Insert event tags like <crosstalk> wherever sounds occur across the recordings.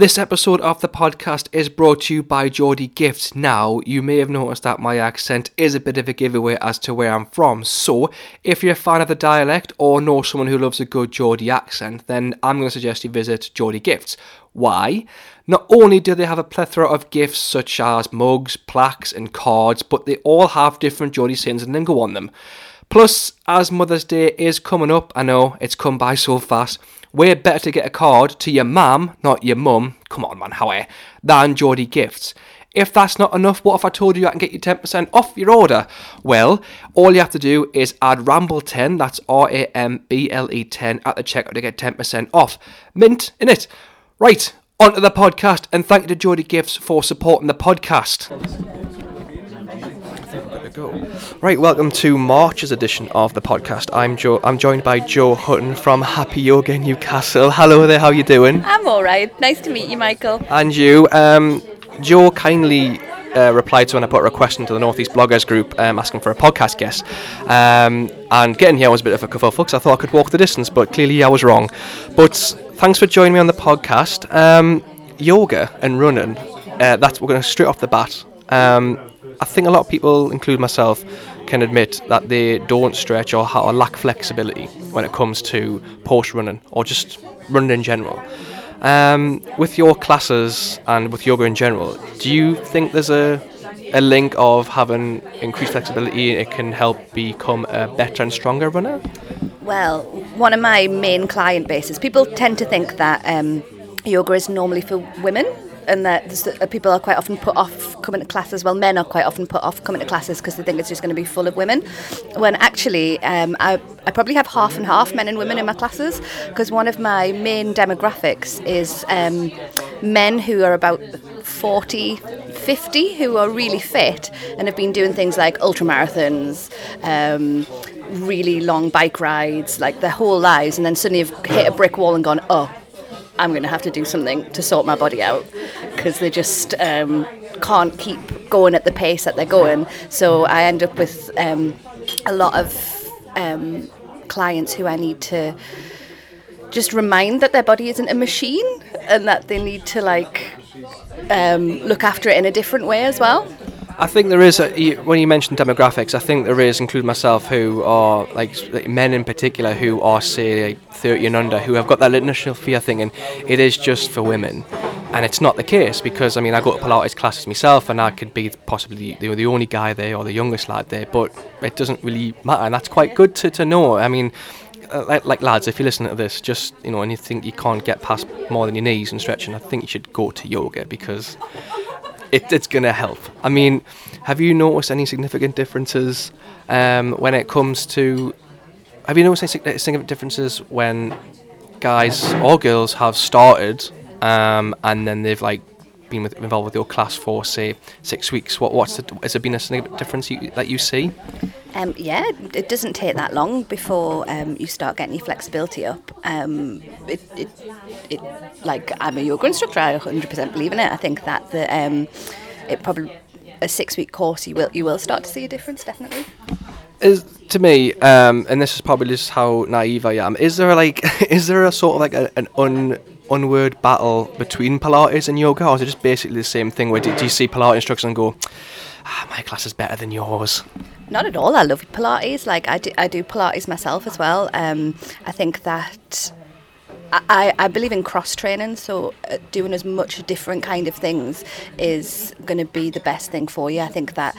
This episode of the podcast is brought to you by Geordie Gifts. Now, you may have noticed that my accent is a bit of a giveaway as to where I'm from. So, if you're a fan of the dialect or know someone who loves a good Geordie accent, then I'm going to suggest you visit Geordie Gifts. Why? Not only do they have a plethora of gifts such as mugs, plaques, and cards, but they all have different Geordie sayings and lingo on them. Plus, as Mother's Day is coming up, I know it's come by so fast we're better to get a card to your mum, not your mum, come on man, how than Geordie Gifts. If that's not enough, what if I told you I can get you 10% off your order? Well, all you have to do is add Ramble10, that's R A M B L E 10, at the checkout to get 10% off. Mint, in it. Right, on to the podcast, and thank you to Geordie Gifts for supporting the podcast go. Right, welcome to March's edition of the podcast. I'm Joe. I'm joined by Jo Hutton from Happy Yoga Newcastle. Hello there. How you doing? I'm all right. Nice to meet you, Michael. And you. Um, Jo kindly uh, replied to when I put a request into the Northeast Bloggers group um, asking for a podcast guest. Um, and getting here was a bit of a kerfuffle because I thought I could walk the distance, but clearly I was wrong. But thanks for joining me on the podcast. Um, yoga and running, uh, that's we're going to straight off the bat. Um, I think a lot of people, include myself, can admit that they don't stretch or, or lack flexibility when it comes to post running or just running in general. Um, with your classes and with yoga in general, do you think there's a a link of having increased flexibility it can help become a better and stronger runner? Well, one of my main client bases, people tend to think that um, yoga is normally for women and that uh, people are quite often put off coming to classes. Well, men are quite often put off coming to classes because they think it's just going to be full of women. When actually, um, I, I probably have half and half men and women in my classes because one of my main demographics is um, men who are about 40, 50 who are really fit and have been doing things like ultra marathons. Um, really long bike rides, like their whole lives, and then suddenly have hit a brick wall and gone, oh, I'm going to have to do something to sort my body out because they just um, can't keep going at the pace that they're going. So I end up with um, a lot of um, clients who I need to just remind that their body isn't a machine and that they need to like um, look after it in a different way as well. I think there is a, when you mentioned demographics. I think there is, including myself, who are like, men in particular who are say 30 and under, who have got that initial fear thinking it is just for women, and it's not the case because I mean I go to Pilates classes myself, and I could be possibly the, the only guy there or the youngest lad there, but it doesn't really matter, and that's quite good to, to know. I mean. Uh, like, like, lads, if you listen to this, just you know, and you think you can't get past more than your knees and stretching, I think you should go to yoga because it, it's going to help. I mean, have you noticed any significant differences um, when it comes to? Have you noticed any significant differences when guys or girls have started um, and then they've like been with, involved with your class for say six weeks? What what's the, has there been a significant difference you, that you see? Um, yeah, it doesn't take that long before um, you start getting your flexibility up. Um, it, it, it, like I'm a yoga instructor, I 100% believe in it. I think that the um, it probably a six week course you will you will start to see a difference definitely. Is to me, um, and this is probably just how naive I am. Is there like <laughs> is there a sort of like a, an un unword battle between Pilates and yoga, or is it just basically the same thing? Where do, do you see Pilates instructors and go, ah, my class is better than yours? Not at all. I love Pilates. Like I do, I do Pilates myself as well. Um, I think that I, I believe in cross training, so uh, doing as much different kind of things is going to be the best thing for you. I think that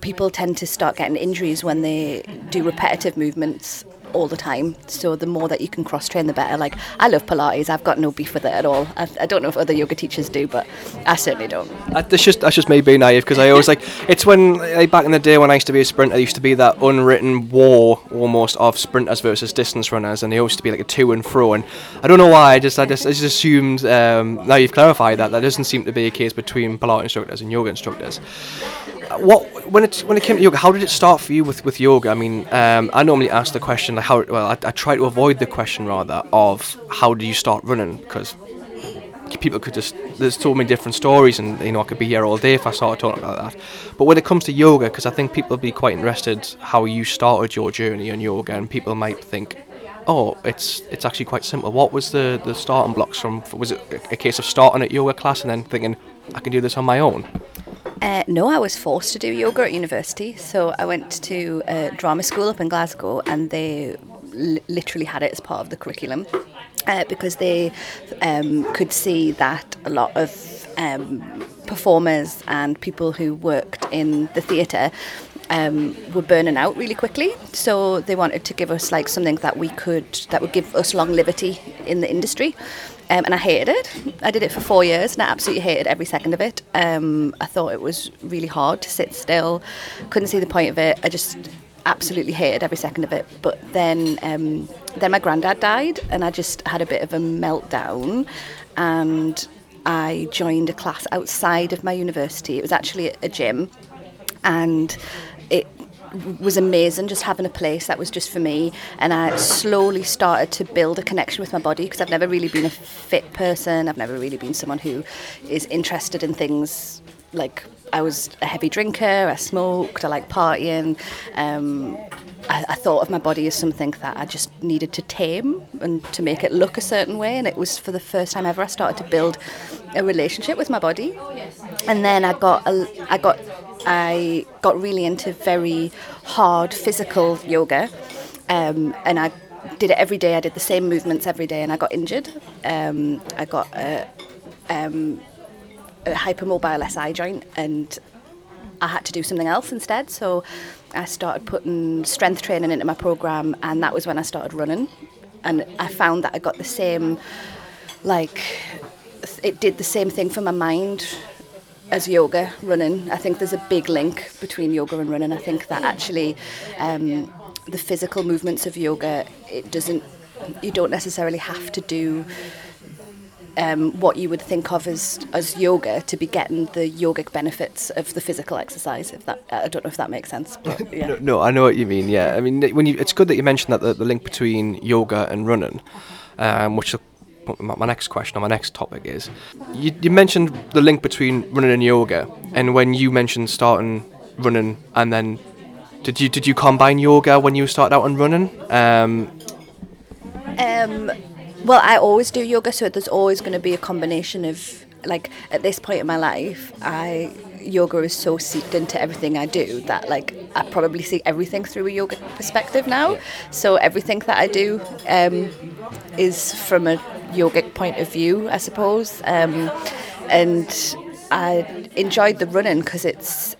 people tend to start getting injuries when they do repetitive movements all the time. So the more that you can cross train, the better. Like I love Pilates. I've got no beef with it at all. I, I don't know if other yoga teachers do, but I certainly don't. That's just that's just me being naive because I always like it's when like, back in the day when I used to be a sprinter, there used to be that unwritten war almost of sprinters versus distance runners, and they used to be like a to and fro. And I don't know why. I just I just I just assumed um, now you've clarified that that doesn't seem to be a case between Pilates instructors and yoga instructors what when it when it came to yoga, how did it start for you with, with yoga? I mean, um, I normally ask the question like how well I, I try to avoid the question rather of how do you start running because people could just there's so many different stories and you know I could be here all day if I started talking about that. But when it comes to yoga, because I think people would be quite interested how you started your journey on yoga, and people might think oh, it's it's actually quite simple. What was the the starting blocks from? Was it a, a case of starting at yoga class and then thinking I can do this on my own? Uh, no, I was forced to do yoga at university. So I went to a drama school up in Glasgow, and they li- literally had it as part of the curriculum uh, because they um, could see that a lot of um, performers and people who worked in the theatre um, were burning out really quickly. So they wanted to give us like something that we could that would give us longevity in the industry. Um, and I hated it. I did it for four years, and I absolutely hated every second of it. Um, I thought it was really hard to sit still. Couldn't see the point of it. I just absolutely hated every second of it. But then, um, then my granddad died, and I just had a bit of a meltdown, and I joined a class outside of my university. It was actually a gym, and was amazing just having a place that was just for me. And I slowly started to build a connection with my body because I've never really been a fit person. I've never really been someone who is interested in things like I was a heavy drinker I smoked I like partying. Um, I, I thought of my body as something that I just needed to tame and to make it look a certain way. And it was for the first time ever I started to build a relationship with my body. And then I got a, I got I got really into very hard physical yoga, um, and I did it every day. I did the same movements every day, and I got injured. Um, I got a, um, a hypermobile SI joint, and I had to do something else instead. So I started putting strength training into my program, and that was when I started running. And I found that I got the same, like, it did the same thing for my mind as yoga, running. I think there's a big link between yoga and running. I think that actually um, the physical movements of yoga, it doesn't, you don't necessarily have to do um, what you would think of as, as yoga to be getting the yogic benefits of the physical exercise. If that, I don't know if that makes sense. But, <laughs> yeah. no, no, I know what you mean. Yeah, I mean, when you, it's good that you mentioned that the, the link between yoga and running, um, which my next question or my next topic is you, you mentioned the link between running and yoga and when you mentioned starting running and then did you did you combine yoga when you started out on running? Um, um, well I always do yoga so there's always going to be a combination of like at this point in my life I yoga is so seeped into everything I do that like I probably see everything through a yoga perspective now. So everything that I do um, is from a yogic point of view, I suppose. Um, and I enjoyed the running because it's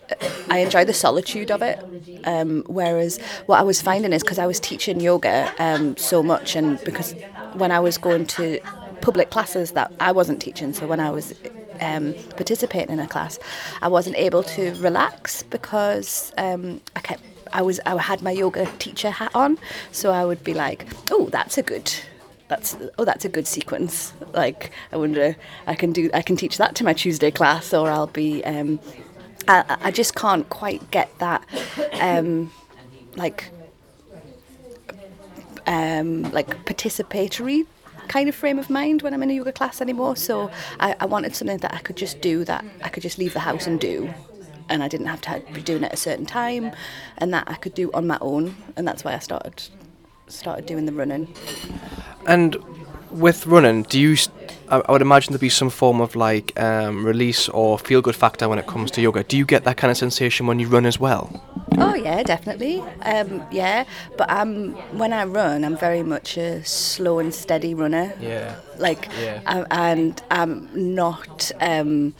I enjoy the solitude of it. Um, whereas what I was finding is because I was teaching yoga um, so much, and because when I was going to public classes that I wasn't teaching, so when I was um, participating in a class, I wasn't able to relax because um, I kept I was I had my yoga teacher hat on, so I would be like, oh, that's a good that's oh that's a good sequence. Like i wonder i can do i can teach that to my tuesday class or i'll be um, I, I just can't quite get that um, like um, like participatory kind of frame of mind when I'm in a yoga class anymore. So I, I wanted something that I could just do, that I could just leave the house and do. And I didn't have to be doing it at a certain time, and that I could do on my own. And that's why I started started doing the running. And with running, do you? St- I would imagine there'd be some form of like um, release or feel good factor when it comes to yoga. Do you get that kind of sensation when you run as well? Oh yeah, definitely. Um, yeah, but I'm when I run, I'm very much a slow and steady runner. Yeah. Like, yeah. I'm, and I'm not um,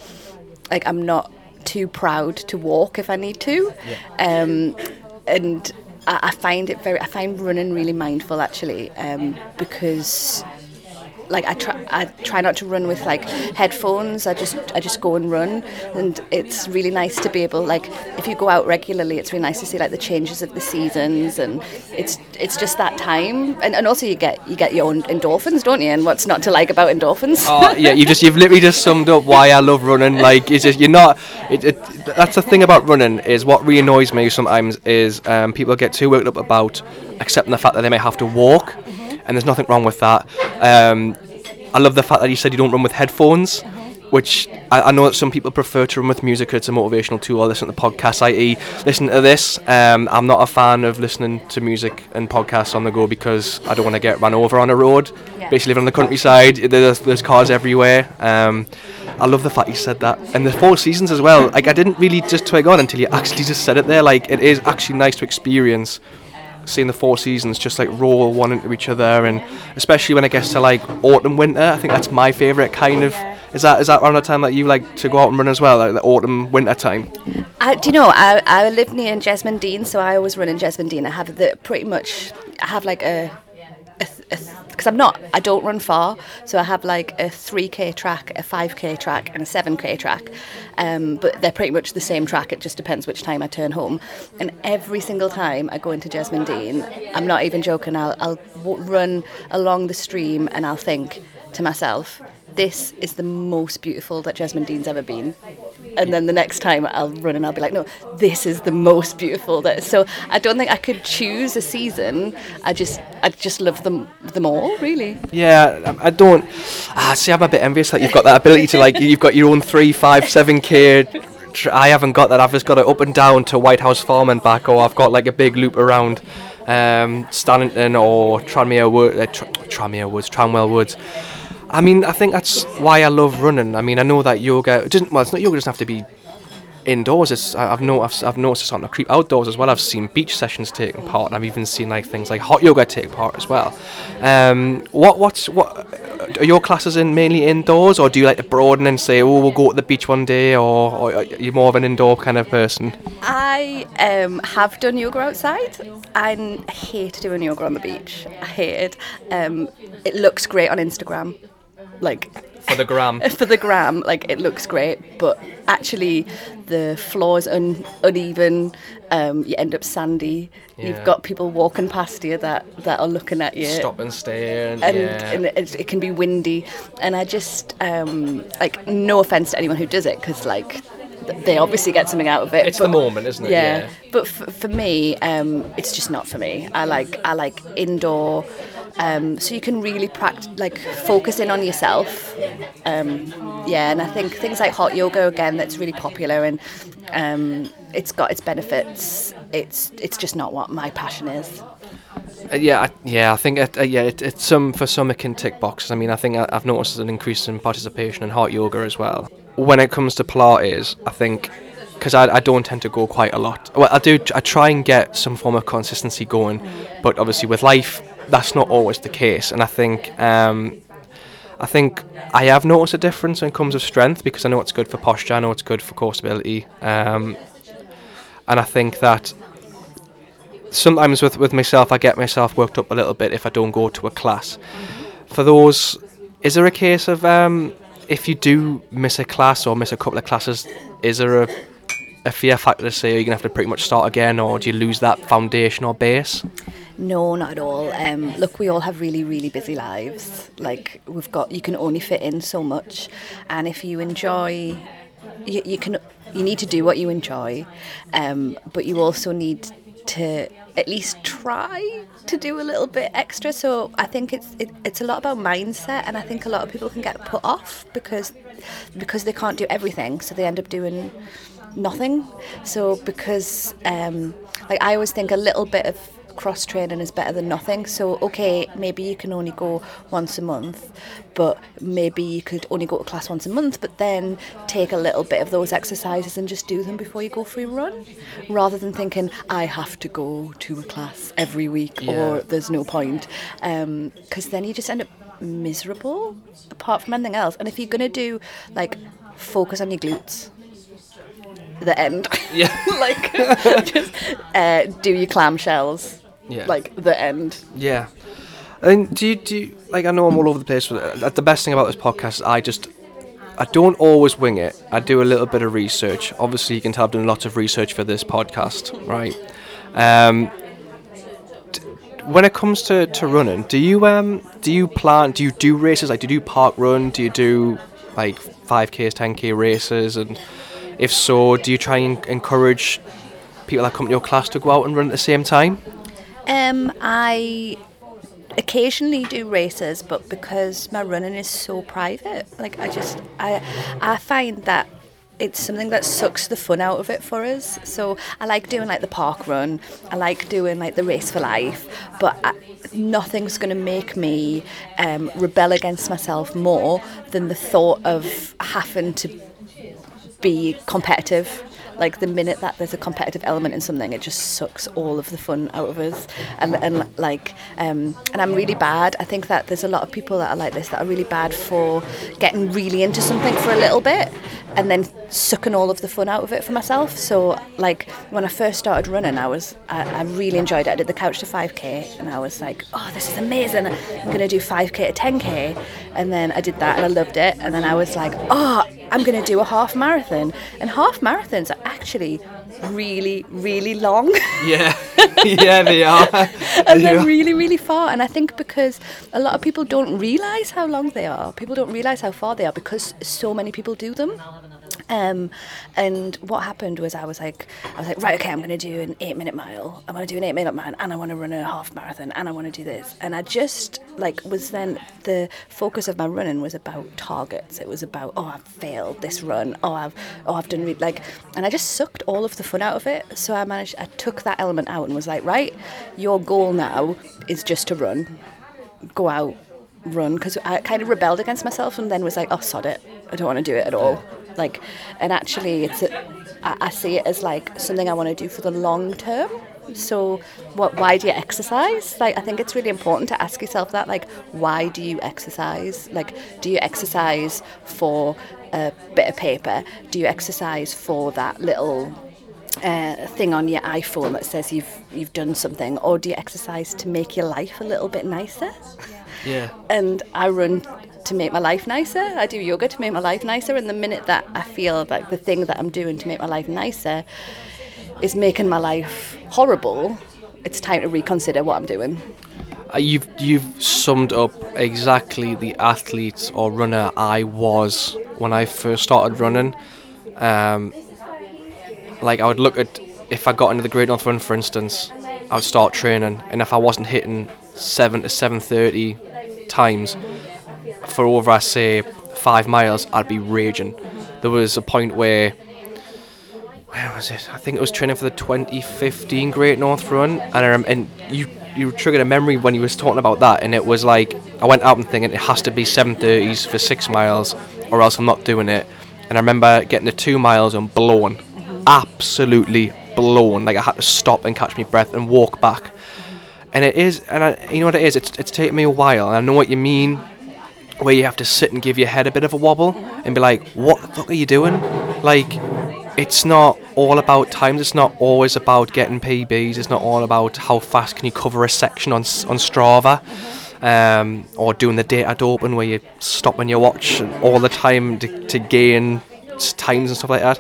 like I'm not too proud to walk if I need to. Yeah. Um, and I, I find it very. I find running really mindful actually, um, because like I try I try not to run with like headphones. I just I just go and run, and it's really nice to be able like if you go out regularly, it's really nice to see like the changes of the seasons, and it's it's just that time, and, and also you get you get your own endorphins, don't you? And what's not to like about endorphins? Oh yeah, you just you've literally just summed up why I love running. Like it's just you're not. It, it, that's the thing about running is what really annoys me sometimes is um, people get too worked up about accepting the fact that they may have to walk and there's nothing wrong with that. Um, I love the fact that you said you don't run with headphones. which I, I know that some people prefer to run with music. It's a motivational tool. Or listen to podcasts, i.e., listen to this. Um, I'm not a fan of listening to music and podcasts on the go because I don't want to get run over on a road. Yeah. Basically, living on the countryside, there's, there's cars everywhere. Um, I love the fact you said that, and the four seasons as well. Like I didn't really just twig on until you actually just said it there. Like it is actually nice to experience seeing the four seasons just like roll one into each other and especially when it gets to like autumn winter i think that's my favorite kind of is that is that around the time that you like to go out and run as well like the autumn winter time I, do you know, I, I live near in Jesmond Dene, so I always run in Jesmond Dene. I have the pretty much, I have like a, because I'm not, I don't run far, so I have like a 3k track, a 5k track, and a 7k track. Um, but they're pretty much the same track, it just depends which time I turn home. And every single time I go into Jesmond Dene, I'm not even joking, I'll, I'll run along the stream and I'll think to myself, this is the most beautiful that Jesmond Dene's ever been. And then the next time I'll run and I'll be like, no, this is the most beautiful. That so I don't think I could choose a season. I just I just love them them all really. yeah I, don't ah, see i'm a bit envious that you've got that ability to like you've got your own three five seven k i haven't got that i've just got it up and down to white house farm and back or i've got like a big loop around um stannington or tranmere wood uh, Tr- tranmere woods tranwell woods I mean, I think that's why I love running. I mean, I know that yoga it doesn't. Well, it's not yoga. Doesn't have to be indoors. It's I've no, I've, I've noticed it's starting to creep outdoors as well. I've seen beach sessions taking part, and I've even seen like things like hot yoga take part as well. Um, what what's what are your classes in mainly indoors, or do you like to broaden and say, oh, we'll go to the beach one day, or, or are you more of an indoor kind of person? I um, have done yoga outside. I hate doing yoga on the beach. I hate it. Um, it looks great on Instagram, like For the gram. <laughs> for the gram. Like it looks great, but actually the floor is un- uneven. Um, you end up sandy. Yeah. You've got people walking past you that, that are looking at you. Stop and stare. And, and, yeah. and it, it can be windy and i just um, like no offense to anyone who does it because like they obviously get something out of it It's the moment, isn't it? yeah, Yeah. but f- for me um, it's just not for me i like i like indoor um, so you can really practice like focus in on yourself um, yeah and i think things like hot yoga again that's really popular and um, it's got its benefits it's it's just not what my passion is Uh, yeah, I, yeah. I think it, uh, yeah, it, it's some for some it can tick boxes. I mean, I think I, I've noticed an increase in participation in hot yoga as well. When it comes to Pilates, I think because I, I don't tend to go quite a lot. Well, I do. I try and get some form of consistency going, but obviously with life, that's not always the case. And I think um, I think I have noticed a difference when it comes to strength because I know it's good for posture. I know it's good for core stability. Um, and I think that sometimes with, with myself, I get myself worked up a little bit if I don't go to a class. For those, is there a case of um, if you do miss a class or miss a couple of classes, is there a, a fear factor to say you're going to have to pretty much start again or do you lose that foundation or base? No, not at all. Um, look, we all have really, really busy lives. Like we've got, you can only fit in so much, and if you enjoy, you, you can, you need to do what you enjoy, um, but you also need to at least try to do a little bit extra. So I think it's it, it's a lot about mindset, and I think a lot of people can get put off because because they can't do everything, so they end up doing nothing. So because um, like I always think a little bit of cross training is better than nothing. So okay, maybe you can only go once a month, but maybe you could only go to class once a month, but then take a little bit of those exercises and just do them before you go for your run, rather than thinking I have to go to a class every week Yeah. or there's no point, because then you just end up miserable apart from anything else. And if you're gonna do like focus on your glutes the end. Yeah. <laughs> like, <laughs> <laughs> just uh, do your clamshells. Yeah. Like the end. Yeah. And do you, do you, like, I know I'm all over the place with it. The best thing about this podcast is I just, I don't always wing it. I do a little bit of research. Obviously, you can tell I've done lots of research for this podcast, right? Um, d- when it comes to, to running, do you um do you plan? Do you do races? Like, do you do park run? Do you do like five k's, ten k races? And if so, do you try and encourage people that come to your class to go out and run at the same time? Um, I occasionally do races, but because my running is so private, like I just I I find that it's something that sucks the fun out of it for us. So I like doing like the park run, I like doing like the race for life, but I, nothing's going to make me um, rebel against myself more than the thought of having to be competitive like the minute that there's a competitive element in something, it just sucks all of the fun out of us. And, and like, um, and I'm really bad. I think that there's a lot of people that are like this that are really bad for getting really into something for a little bit and then sucking all of the fun out of it for myself. So like when I first started running, I was I, I really enjoyed it. I did the couch to 5k, and I was like, oh, this is amazing. I'm gonna do 5k to 10k, and then I did that and I loved it. And then I was like, oh, I'm going to do a half marathon. And half marathons are actually really, really long. Yeah, <laughs> yeah, they are. and they're really, really far. And I think because a lot of people don't realise how long they are, people don't realise how far they are because so many people do them. Um, and what happened was I was like, I was like, right, okay, I'm going to do an eight minute mile. I want to do an eight minute mile, and I want to run a half marathon, and I want to do this. And I just like was then the focus of my running was about targets. It was about oh, I've failed this run. Oh, I've oh, I've done re-, like, and I just sucked all of the fun out of it. So I managed. I took that element out and was like, right, your goal now is just to run. Go out, run because I kind of rebelled against myself and then was like, oh, sod it. I don't want to do it at all. Like, and actually, it's a, I, I see it as like something I want to do for the long term. So, what? Why do you exercise? Like, I think it's really important to ask yourself that. Like, why do you exercise? Like, do you exercise for a bit of paper? Do you exercise for that little uh, thing on your iPhone that says you've you've done something, or do you exercise to make your life a little bit nicer? Yeah. <laughs> And I run to make my life nicer. I do yoga to make my life nicer. And the minute that I feel like the thing that I'm doing to make my life nicer is making my life horrible, it's time to reconsider what I'm doing. Uh, you've you've summed up exactly the athlete or runner I was when I first started running. Um, like I would look at if I got into the Great North Run, for instance, I would start training, and if I wasn't hitting seven to seven thirty times for over, I say, five miles, I'd be raging. There was a point where, where was it? I think it was training for the 2015 Great North Run, and I, and you you triggered a memory when you was talking about that, and it was like I went out and thinking it has to be 7:30s for six miles, or else I'm not doing it. And I remember getting to two miles and blown, absolutely blown. Like I had to stop and catch my breath and walk back. And it is, and I, you know what it is. It's it's taken me a while. I know what you mean, where you have to sit and give your head a bit of a wobble and be like, "What the fuck are you doing?" Like, it's not all about times. It's not always about getting PBs. It's not all about how fast can you cover a section on on Strava. Um, or doing the data open where you stop on your watch all the time to, to gain times and stuff like that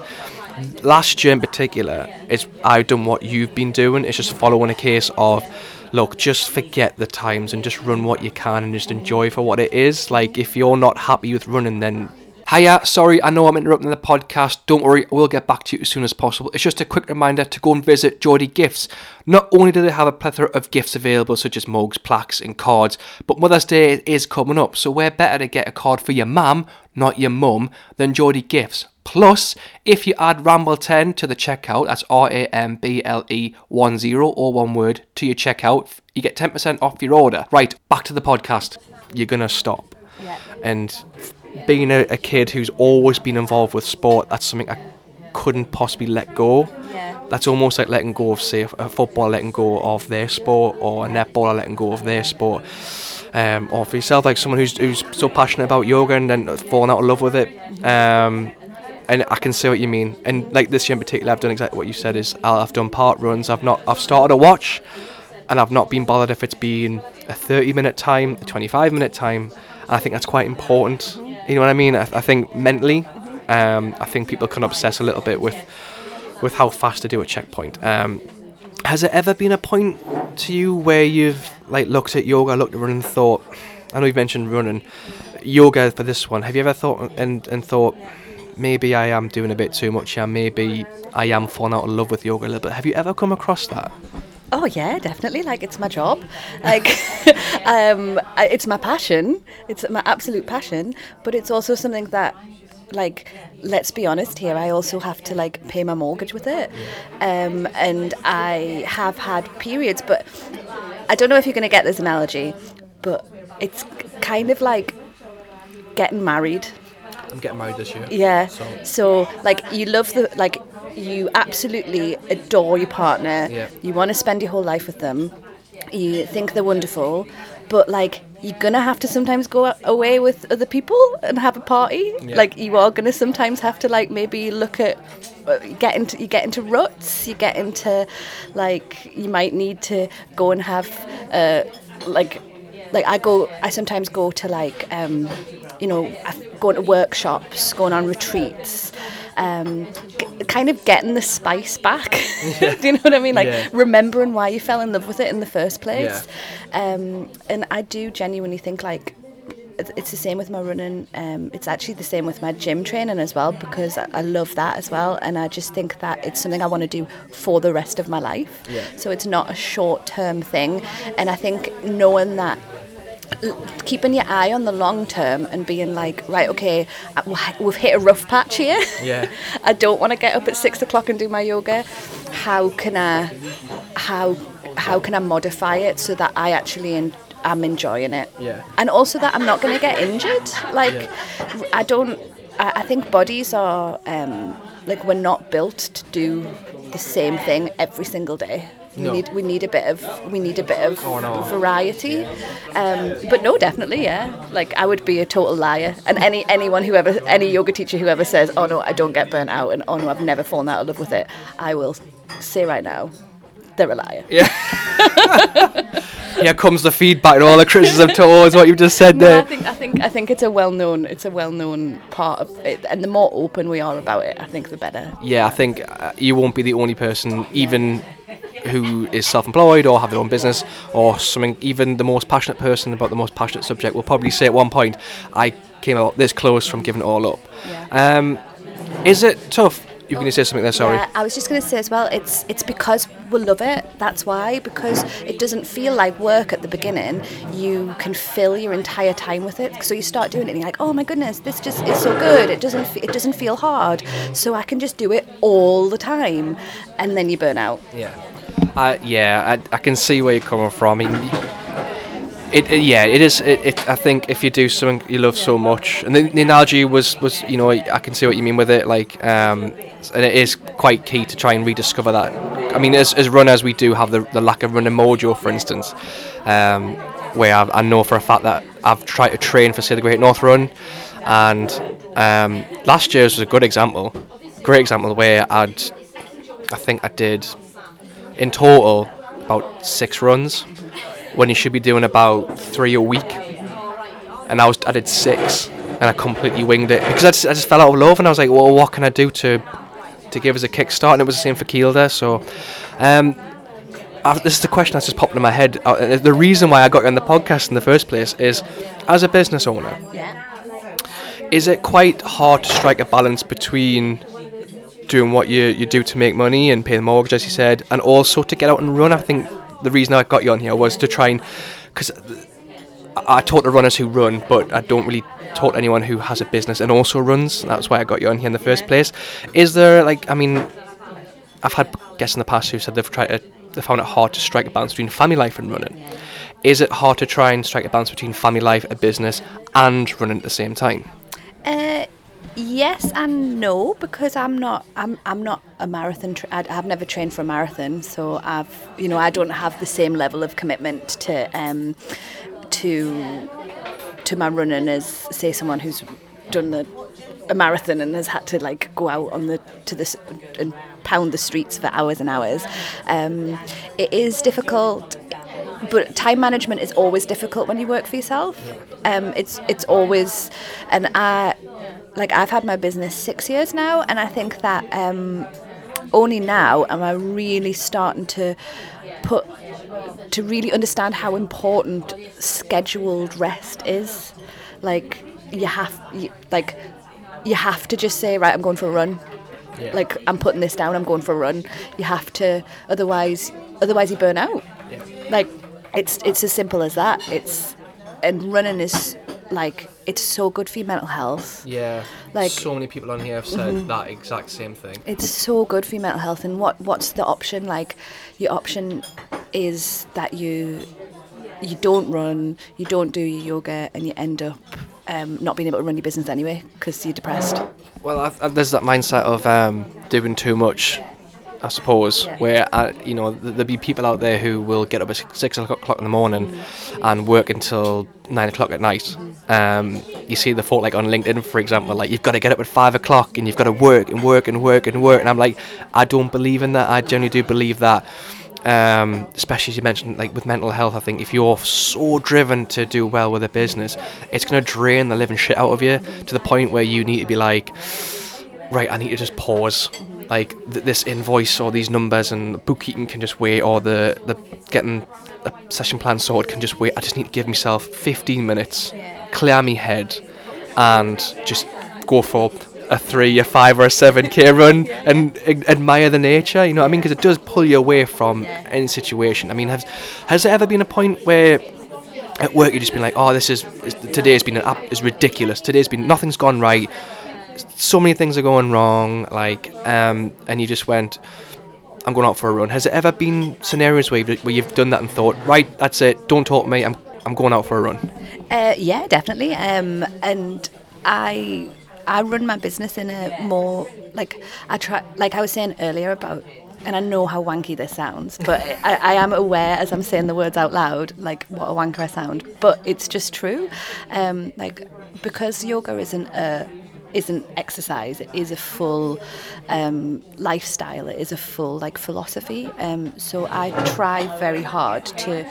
last year in particular, is I've done what you've been doing. It's just following a case of, look, just forget the times and just run what you can and just enjoy for what it is. Like if you're not happy with running, then. Hiya, sorry, I know I'm interrupting the podcast. Don't worry, we'll get back to you as soon as possible. It's just a quick reminder to go and visit Geordie Gifts. Not only do they have a plethora of gifts available, such as mugs, plaques, and cards, but Mother's Day is coming up, so where better to get a card for your mum, not your mum, than Geordie Gifts. Plus, if you add Ramble10 to the checkout, that's R A M B L E 1 0 or one word to your checkout, you get 10% off your order. Right, back to the podcast. You're going to stop. Yeah. And being a, a kid who's always been involved with sport, that's something I couldn't possibly let go. Yeah. That's almost like letting go of, say, a football letting go of their sport, or a netballer letting go of their sport. Um, or for yourself, like someone who's who's so passionate about yoga and then falling out of love with it. Um, and I can see what you mean. And like this year in particular, I've done exactly what you said. Is I've done park runs. I've not. I've started a watch, and I've not been bothered if it's been a 30 minute time, a 25 minute time. And I think that's quite important. You know what I mean? I, I think mentally, um, I think people can obsess a little bit with with how fast to do a checkpoint. Um, has there ever been a point to you where you've like looked at yoga, looked at running, and thought? I know you've mentioned running, yoga for this one. Have you ever thought and and thought? maybe I am doing a bit too much here. Maybe I am falling out of love with yoga a little bit. Have you ever come across that? Oh yeah, definitely. Like it's my job. Like <laughs> um, it's my passion. It's my absolute passion. But it's also something that, like, let's be honest here. I also have to like pay my mortgage with it, um, and I have had periods. But I don't know if you're going to get this analogy, but it's kind of like getting married. I'm getting married this year. Yeah. So- So, like you love the like you absolutely adore your partner. Yeah. You want to spend your whole life with them. You think they're wonderful, but like you're gonna have to sometimes go away with other people and have a party. Yeah. Like you are gonna sometimes have to like maybe look at uh, you get into you get into ruts. You get into like you might need to go and have uh, like like I go I sometimes go to like um, you know going to workshops, going on retreats. Um, g- kind of getting the spice back. <laughs> Do you know what I mean? Like Yeah. remembering why you fell in love with it in the first place. Um, and I do genuinely think like it's the same with my running. Um, it's actually the same with my gym training as well because I, I love that as well. And I just think that it's something I want to do for the rest of my life. Yeah. So it's not a short term thing. And I think knowing that keeping your eye on the long term and being like, right, okay, we've hit a rough patch here. Yeah. <laughs> I don't want to get up at six o'clock and do my yoga. How can I, how, how can I modify it so that I actually en- am enjoying it? Yeah. And also that I'm not going to get injured. Like, I don't. I, I think bodies are um, like we're not built to do the same thing every single day. We No. need we need a bit of we need a bit of Oh, no. variety. Um, but no, definitely, yeah. Like I would be a total liar, and any anyone who ever any yoga teacher who ever says, "Oh no, I don't get burnt out," and "Oh no, I've never fallen out of love with it," I will say right now, they're a liar. Yeah. Here comes the feedback and all the criticism towards what you've just said No, I think I think I think it's a well known it's a well known part of it, and the more open we are about it, I think the better. Yeah, I think uh, you won't be the only person, even who is self-employed or have their own business or something. Even the most passionate person about the most passionate subject will probably say at one point, "I came out this close from giving it all up." Yeah. Um, is it tough? You're going to say something there. Sorry. Yeah, I was just going to say as well, it's it's because we love it. That's why because it doesn't feel like work at the beginning. You can fill your entire time with it. So you start doing it, and you're like, oh my goodness, this just is so good. It doesn't it doesn't feel hard. So I can just do it all the time, and then you burn out. Yeah. Uh, yeah, I, I can see where you're coming from. I mean, it, it- yeah, it is. It, it, I think if you do something you love so much, and the, the analogy was, was, you know, I can see what you mean with it. Like, um, and it is quite key to try and rediscover that. I mean, as, as runners, we do have the, the lack of running mojo, for instance, um, where I've, I know for a fact that I've tried to train for, say, the Great North Run, and um, last year's was a good example, great example where I'd, I think I did in total about six runs when you should be doing about three a week. And I was I did six and I completely winged it. Because I just, I just fell out of love and I was like well what can I do to to give us a kickstart? And it was the same for Kielder so um I, this is the question that's just popped in my head. Uh, uh, the reason why I got on the podcast in the first place is as a business owner is it quite hard to strike a balance between doing what you, you do to make money and pay the mortgage, as you said, and also to get out and run? I think the reason I got you on here was to try and because I talk to runners who run, but I don't really talk to anyone who has a business and also runs. That's why I got you on here in the first place. Is there like I mean, I've had guests in the past who said they've tried to they found it hard to strike a balance between family life and running. Is it hard to try and strike a balance between family life, a business, and running at the same time? Uh, yes and no because I'm not I'm I'm not a marathon. Tra- I- I've never trained for a marathon, so I've you know I don't have the same level of commitment to um to to my running as say someone who's done the a marathon and has had to like go out on the to this and pound the streets for hours and hours. Um, it is difficult but time management is always difficult when you work for yourself. Um, it's it's always, and I, like I've had my business six years now, and I think that um, only now am I really starting to put to really understand how important scheduled rest is. Like you have, you, like you have to just say, right, I'm going for a run. Yeah. Like I'm putting this down. I'm going for a run. You have to, otherwise, otherwise you burn out. Yeah. Like it's it's as simple as that. It's and running is like it's so good for your mental health. Yeah. Like- Mm-hmm. so many people on here have said that exact same thing. It's so good for your mental health. And what what's the option? Like your option is that you you don't run, you don't do your yoga, and you end up um, not being able to run your business anyway because you're depressed. Well, I, I, there's that mindset of um, doing too much, I suppose, where uh, you know there'll be people out there who will get up at six- o'clock in the morning and work until nine o'clock at night. Um, you see the thought like on LinkedIn, for example, like you've got to get up at five o'clock and you've got to work and work and work and work. And I'm like, I don't believe in that. I genuinely do believe that. Um, especially as you mentioned, like with mental health, I think if you're so driven to do well with a business, it's going to drain the living shit out of you to the point where you need to be like, right, I need to just pause. Like th- this invoice or these numbers and bookkeeping can just wait, or the the getting a session plan sorted can just wait. I just need to give myself 15 minutes, clear my head, and just go for a three, a five, or a seven k run and ad- admire the nature. You know what I mean? Because it does pull you away from any situation. I mean, has has there ever been a point where at work you've just been like, oh, this is, is today's been an app is ridiculous. Today's been nothing's gone right. So many things are going wrong. Like, um, and you just went, I'm going out for a run. Has it ever been scenarios where you've, where you've done that and thought, right, that's it, don't talk to me. I'm I'm going out for a run. Uh, yeah, definitely. Um, and I I run my business in a more like I try like I was saying earlier about. And I know how wanky this sounds, <laughs> but I, I am aware as I'm saying the words out loud, like what a wanker I sound. But it's just true, um, like because yoga isn't a isn't exercise. It is a full um, lifestyle. It is a full like philosophy. Um, so I try very hard to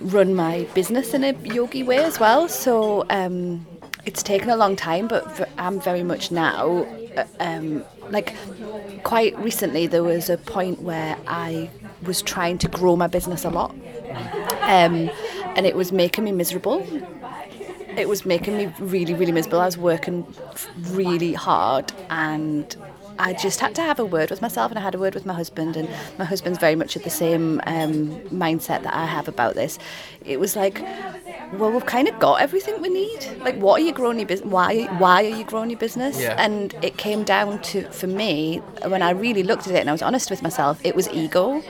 run my business in a yogi way as well. So um, it's taken a long time, but I'm very much now. uh, Um, like quite recently, there was a point where I was trying to grow my business a lot, um, and it was making me miserable. It was making me really, really miserable. I was working really hard, and I just had to have a word with myself, and I had a word with my husband, and my husband's very much at the same um, mindset that I have about this. It was like, well, we've kind of got everything we need. Like, what are you growing your business? Why? Why are you growing your business? Yeah. And it came down to, for me, when I really looked at it and I was honest with myself, it was ego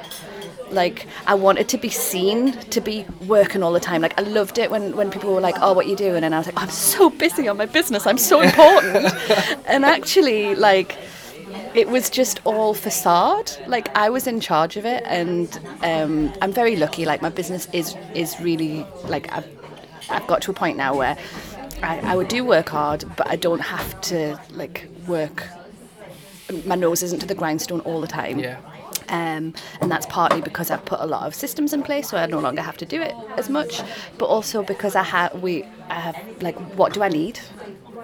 like I wanted to be seen to be working all the time. Like I loved it when, when people were like, "Oh, what are you doing?" And I was like, "I'm so busy on my business. I'm so important." <laughs> and actually, like it was just all facade. Like I was in charge of it, and um, I'm very lucky. Like my business is is really like I've I've got to a point now where I, I would do work hard, but I don't have to like work. My nose isn't to the grindstone all the time. Yeah. Um, and that's partly because I've put a lot of systems in place, so I no longer have to do it as much. But also because I have, we, I have like, what do I need?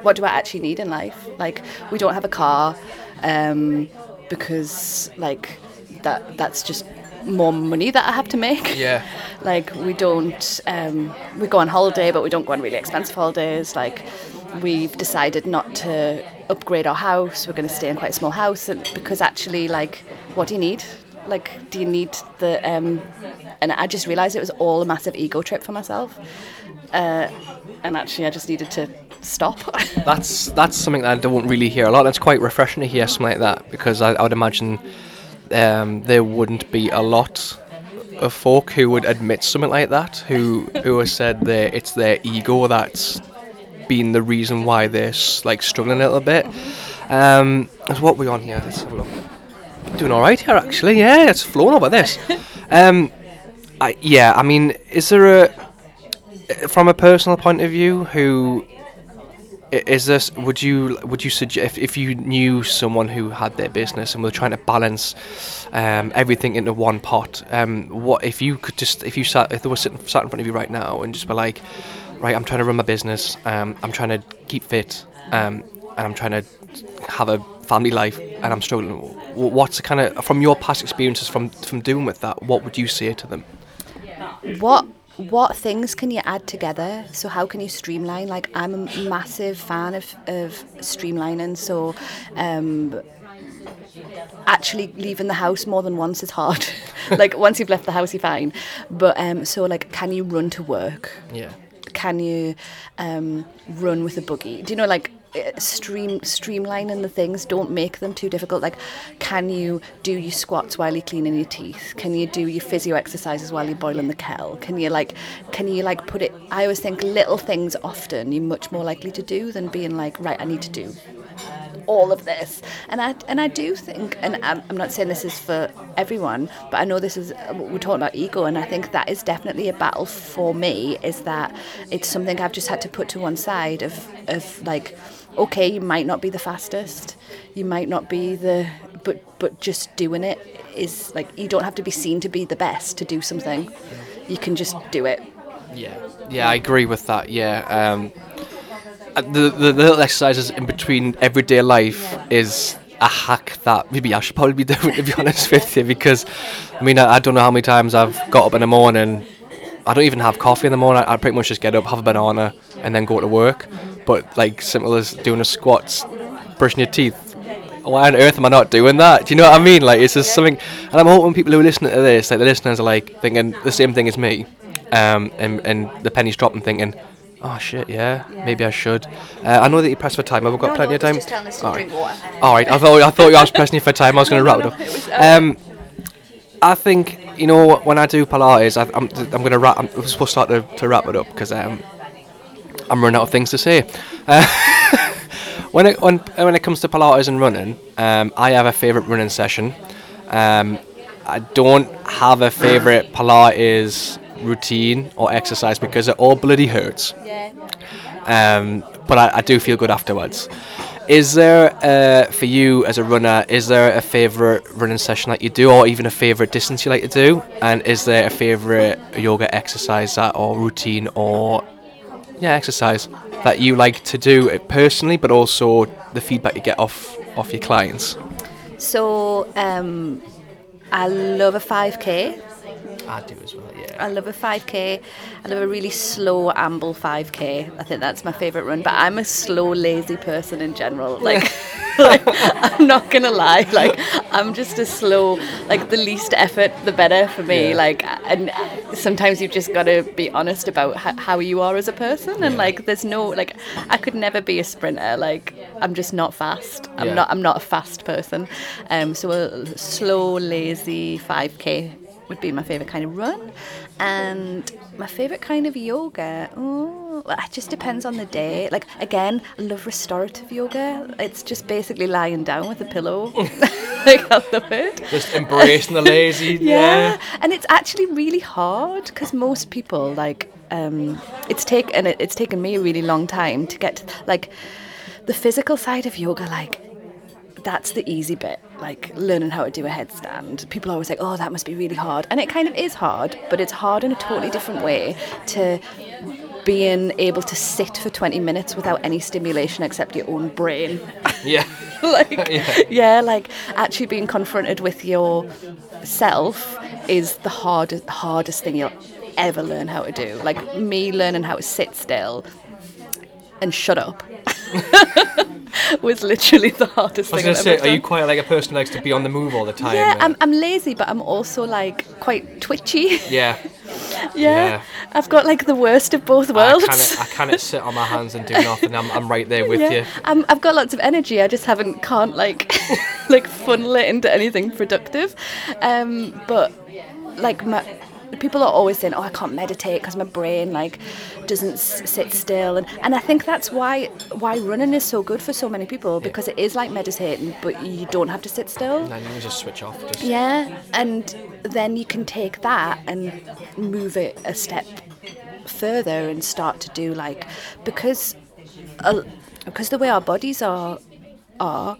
What do I actually need in life? Like, we don't have a car, um, because like that, that's just more money that I have to make. Yeah. <laughs> Like we don't, um, we go on holiday, but we don't go on really expensive holidays. Like we've decided not to upgrade our house. We're going to stay in quite a small house, and because actually, like, what do you need? Like, do you need the? Um, and I just realised it was all a massive ego trip for myself. Uh, and actually, I just needed to stop. <laughs> That's that's something that I don't really hear a lot. It's quite refreshing to hear something like that because I, I would imagine um, there wouldn't be a lot of folk who would admit something like that, who who have said that it's their ego that's been the reason why they're like struggling a little bit. Um, what we on here? Let's have a look. Doing all right here, actually. Yeah, it's flowing over this. Um, I, yeah, I mean, is there a from a personal point of view who is this would you would you suggest if, if you knew someone who had their business and were trying to balance um, everything into one pot um, what if you could just if you sat if they were sitting sat in front of you right now and just be like right I'm trying to run my business um, I'm trying to keep fit um, and I'm trying to have a family life and I'm struggling what's the kind of from your past experiences from from doing with that what would you say to them what what things can you add together so how can you streamline like i'm a massive fan of, of streamlining so um, actually leaving the house more than once is hard. <laughs> like once you've left the house, you're fine. But um, so like, can you run to work? Yeah. Can you um, run with a buggy? Do you know like uh, stream streamlining the things? Don't make them too difficult. Like, can you do your squats while you're cleaning your teeth? Can you do your physio exercises while you're boiling the kettle? Can you like, can you like put it? I always think little things often you're much more likely to do than being like, right, I need to do all of this. And I and I do think, and I'm, I'm not saying this is for everyone, but I know this is we're talking about ego, and I think that is definitely a battle for me. Is that it's something I've just had to put to one side of of like, okay, you might not be the fastest, you might not be the, but but just doing it is like you don't have to be seen to be the best to do something. You can just do it. Yeah, yeah, I agree with that. Yeah, um, the, the little exercises in between everyday life is a hack that maybe I should probably be <laughs> doing to be honest with you because I mean I, I don't know how many times I've got up in the morning I don't even have coffee in the morning I, I pretty much just get up have a banana and then go to work. But like simple as doing a squats brushing your teeth why on earth am I not doing that? Do you know what I mean? Like it's just something and I'm hoping people who are listening to this like the listeners are like thinking the same thing as me um, and, and the pennies dropping thinking Oh shit! Yeah, maybe I should. Uh, I know that you pressed for time. Have we got plenty of time? Just telling us to All right. drink water. All right. I thought I thought I was pressing you for time. I was going to wrap it up. Um, I think you know when I do Pilates, I, I'm I'm going to wrap. I'm supposed to start to, to wrap it up because um, I'm running out of things to say. Uh, <laughs> when it when when it comes to Pilates and running, um, I have a favorite running session. Um, I don't have a favorite Pilates routine or exercise because it all bloody hurts. Yeah. Um, but I, I do feel good afterwards. Is there, uh, for you as a runner, is there a favourite running session that you do, or even a favourite distance you like to do? And is there a favourite yoga exercise that, or routine, or yeah, exercise that you like to do personally, but also the feedback you get off off your clients? So um, I love a 5k. I do as well. Yeah. I love a 5k. I love a really slow amble 5k. I think that's my favourite run. But I'm a slow, lazy person in general. Like, <laughs> <laughs> like I'm not gonna lie. Like I'm just a slow. Like the least effort, the better for me. Yeah. Like and sometimes you've just got to be honest about ho- how you are as a person. And like there's no like I could never be a sprinter. Like I'm just not fast. I'm Yeah. not. I'm not a fast person. Um. So a slow, lazy 5k would be my favorite kind of run, and my favorite kind of yoga. Oh, well, it just depends on the day. Like again, I love restorative yoga. It's just basically lying down with a pillow. <laughs> like I love it. Just embracing the lazy. <laughs> Yeah, and it's actually really hard because most people like um, it's take and it, it's taken me a really long time to get to, like the physical side of yoga. Like that's the easy bit, like learning how to do a headstand. People always like, oh, that must be really hard, and it kind of is hard, but it's hard in a totally different way to being able to sit for 20 minutes without any stimulation except your own brain <laughs> Yeah. <laughs> like <laughs> Yeah. yeah. like actually being confronted with yourself is the hardest hardest thing you'll ever learn how to do like me learning how to sit still and shut up <laughs> was literally the hardest thing. I was gonna I've say, are you quite like a person who likes to be on the move all the time? yeah. I'm, I'm lazy, but I'm also like quite twitchy. yeah. <laughs> yeah. Yeah. I've got like the worst of both I worlds. cannot, I cannot <laughs> sit on my hands and do nothing. I'm, I'm right there with you. Um, I've got lots of energy. I just haven't can't like like funnel it into anything productive. Um, but like my people are always saying, "Oh, I can't meditate because my brain like doesn't s- sit still," and and I think that's why why running is so good for so many people because it is like meditating, but you don't have to sit still. And then you just switch off. Just, Yeah, and then you can take that and move it a step further and start to do like because uh, because the way our bodies are are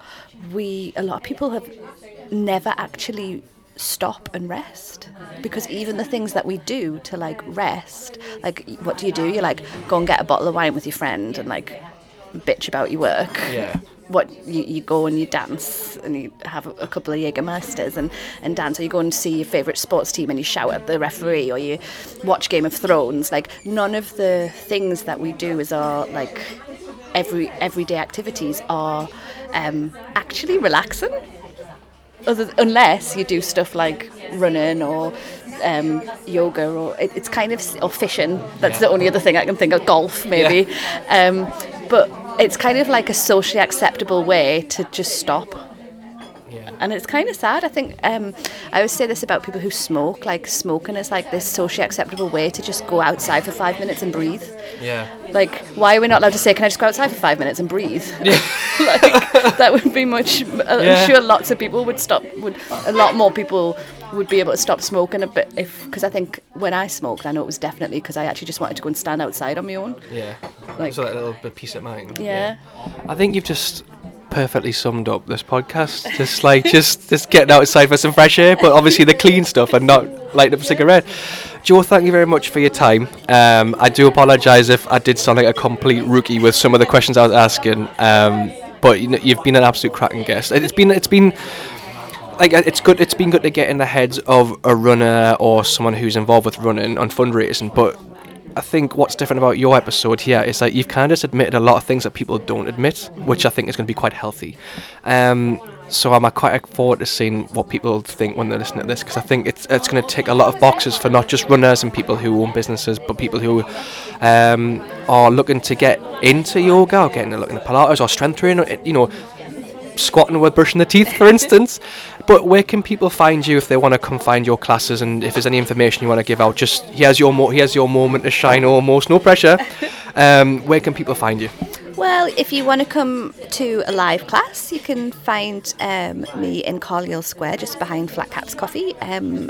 we a lot of people have never actually stop and rest. Because even the things that we do to like rest like what do you do? You like go and get a bottle of wine with your friend and like bitch about your work. Yeah. what you, you go and you dance and you have a, a couple of Jägermeisters and, and dance or you go and see your favourite sports team and you shout at the referee or you watch Game of Thrones. Like none of the things that we do as our like every everyday activities are um, actually relaxing other, unless you do stuff like running or um, yoga or it, it's kind of or fishing. That's Yeah. the only other thing I can think of. Golf, maybe. Um, but it's kind of like a socially acceptable way to just stop. Yeah. And it's kind of sad. I think um, I always say this about people who smoke. Like smoking is like this socially acceptable way to just go outside for five minutes and breathe. Yeah. Like, why are we not allowed to say, "Can I just go outside for five minutes and breathe"? Yeah. <laughs> like, that would be much. I'm Yeah. sure lots of people would stop. Would a lot more people would be able to stop smoking a bit if because I think when I smoked, I know it was definitely because I actually just wanted to go and stand outside on my own. Yeah. Like- so that little bit of peace of mind. Yeah. I think you've just perfectly summed up this podcast. Just like just just getting outside for some fresh air, but obviously the clean stuff and not lighting up a cigarette. Jo, thank you very much for your time. Um, I do apologise if I did sound like a complete rookie with some of the questions I was asking. Um, but you know, you've been an absolute cracking guest. It's been it's been like uh, it's good. It's been good to get in the heads of a runner or someone who's involved with running on fundraising. But I think what's different about your episode here is that you've kind of just admitted a lot of things that people don't admit, which I think is going to be quite healthy. Um, so I'm quite forward to seeing what people think when they listen to this because I think it's it's going to tick a lot of boxes for not just runners and people who own businesses, but people who um, are looking to get into yoga or getting a look into Pilates or strength training. or, You know, squatting with brushing the teeth, for instance. But where can people find you if they want to come find your classes and if there's any information you want to give out? Just here's your mo- here's your moment to shine, almost no pressure. <laughs> Um, where can people find you? Well, if you want to come to a live class, you can find um, me in Carliol Square, just behind Flat Caps Coffee. Um,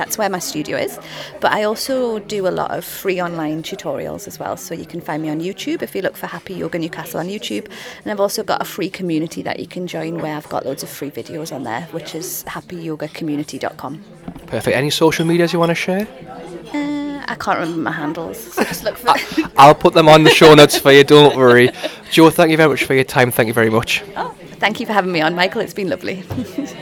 that's where my studio is. But I also do a lot of free online tutorials as well. So you can find me on YouTube if you look for Happy Yoga Newcastle on YouTube. And I've also got a free community that you can join where I've got loads of free videos on there, which is happyyogacommunity.com. Perfect. Any social medias you want to share? Uh, I can't remember my handles, so just look for. <laughs> I'll put them on the show notes for you. Don't worry. <laughs> Jo, thank you very much for your time. Thank you very much. oh, thank you for having me on, Michael. It's been lovely. <laughs>